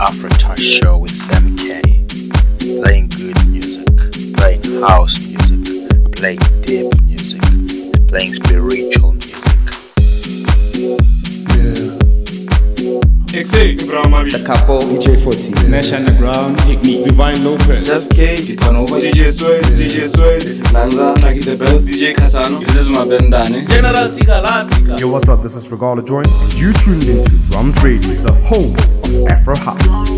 Afro Touch Show with Sam K. Playing good music, playing house music, playing deep music, playing spiritual music. XA, Ibrahim The couple, DJ 40. Mesh Underground, Technique, Divine Lopez, Just K, Tipanova, DJ Swayze, DJ Swayze, This is Nanza. Nagi the best, DJ Casano, this is my Bendane. General Tika Latika. Yo, what's up? This is Regala Joints. You tuned into Drums Radio, the home of Afro House.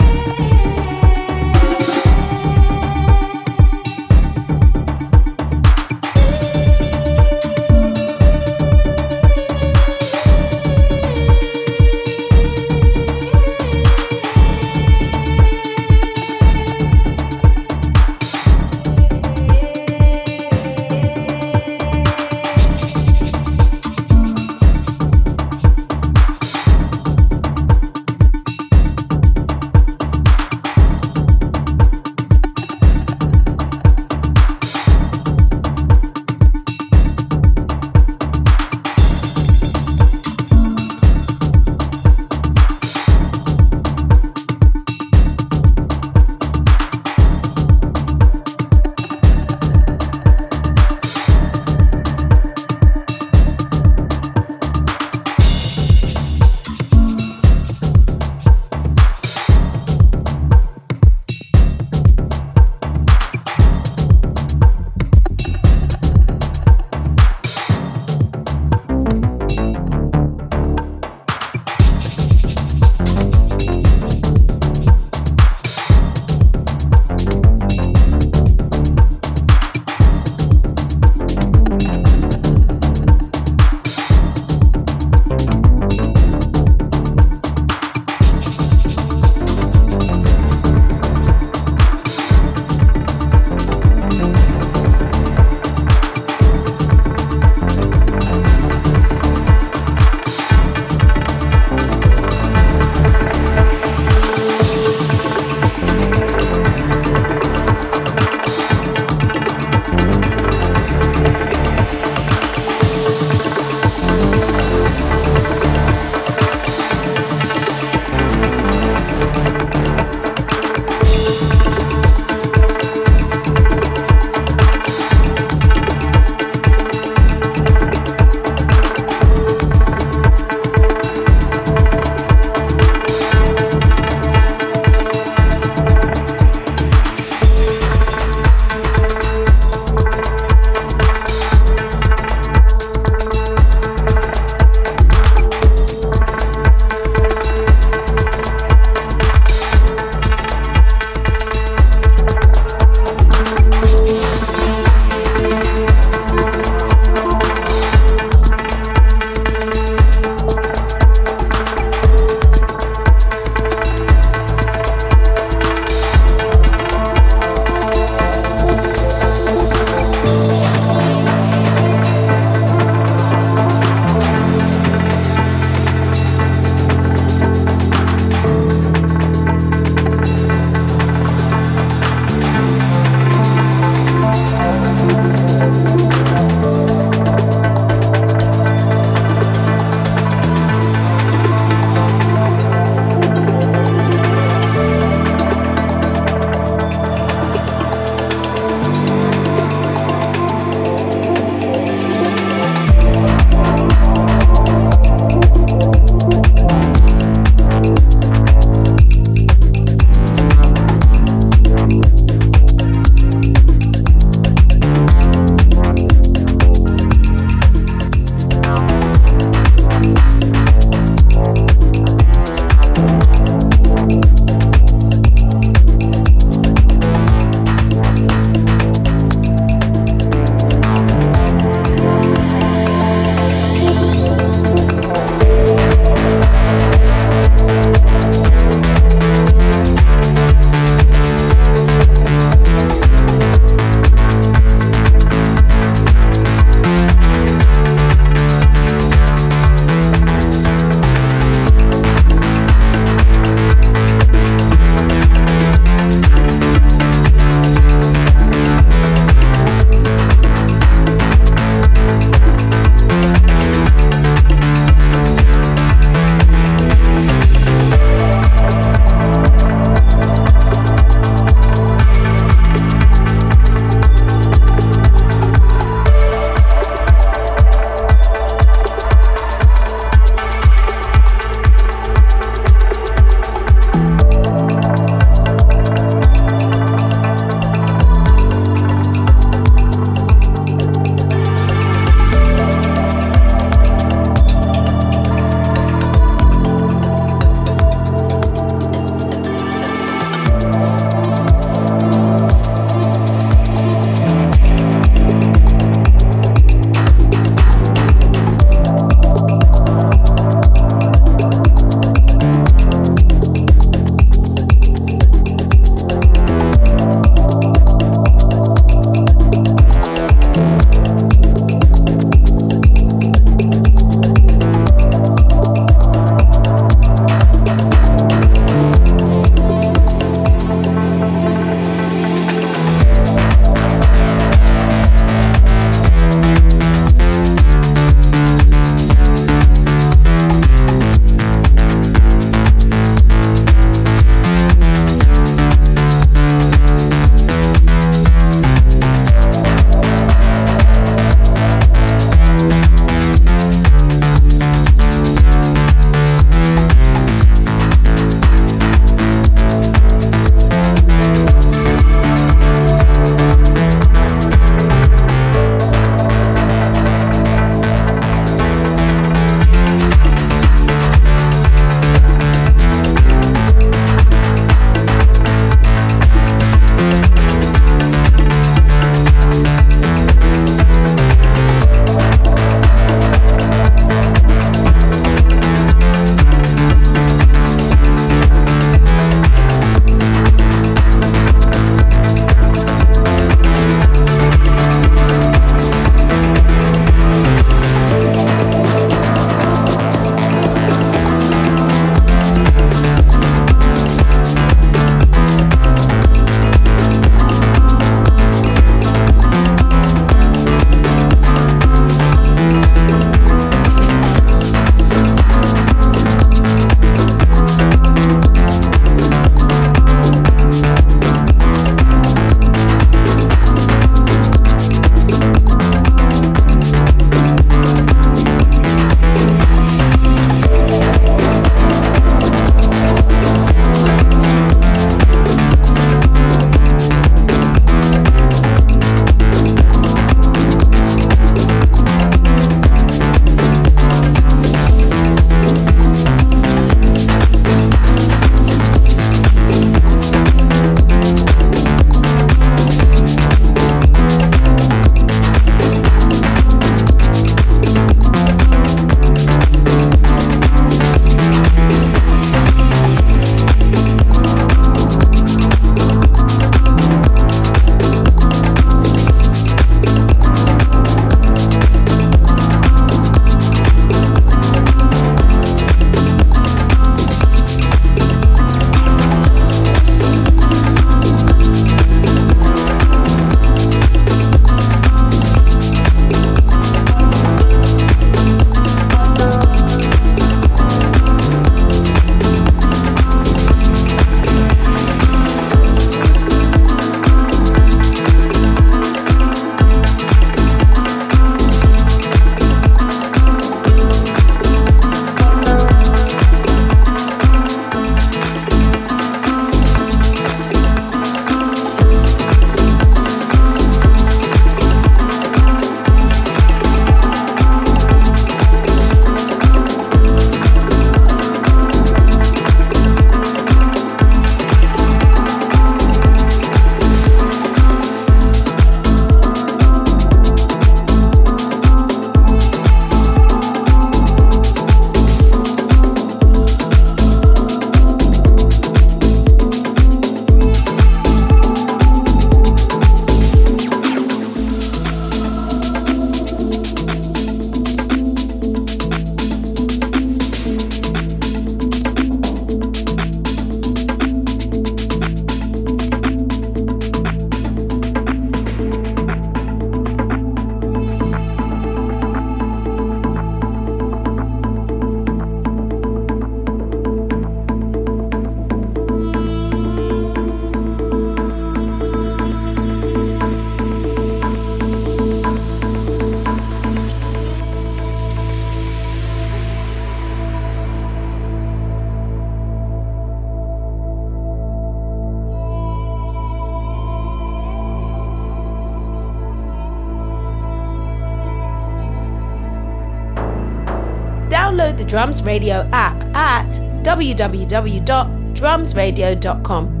Drums Radio app at www.drumsradio.com.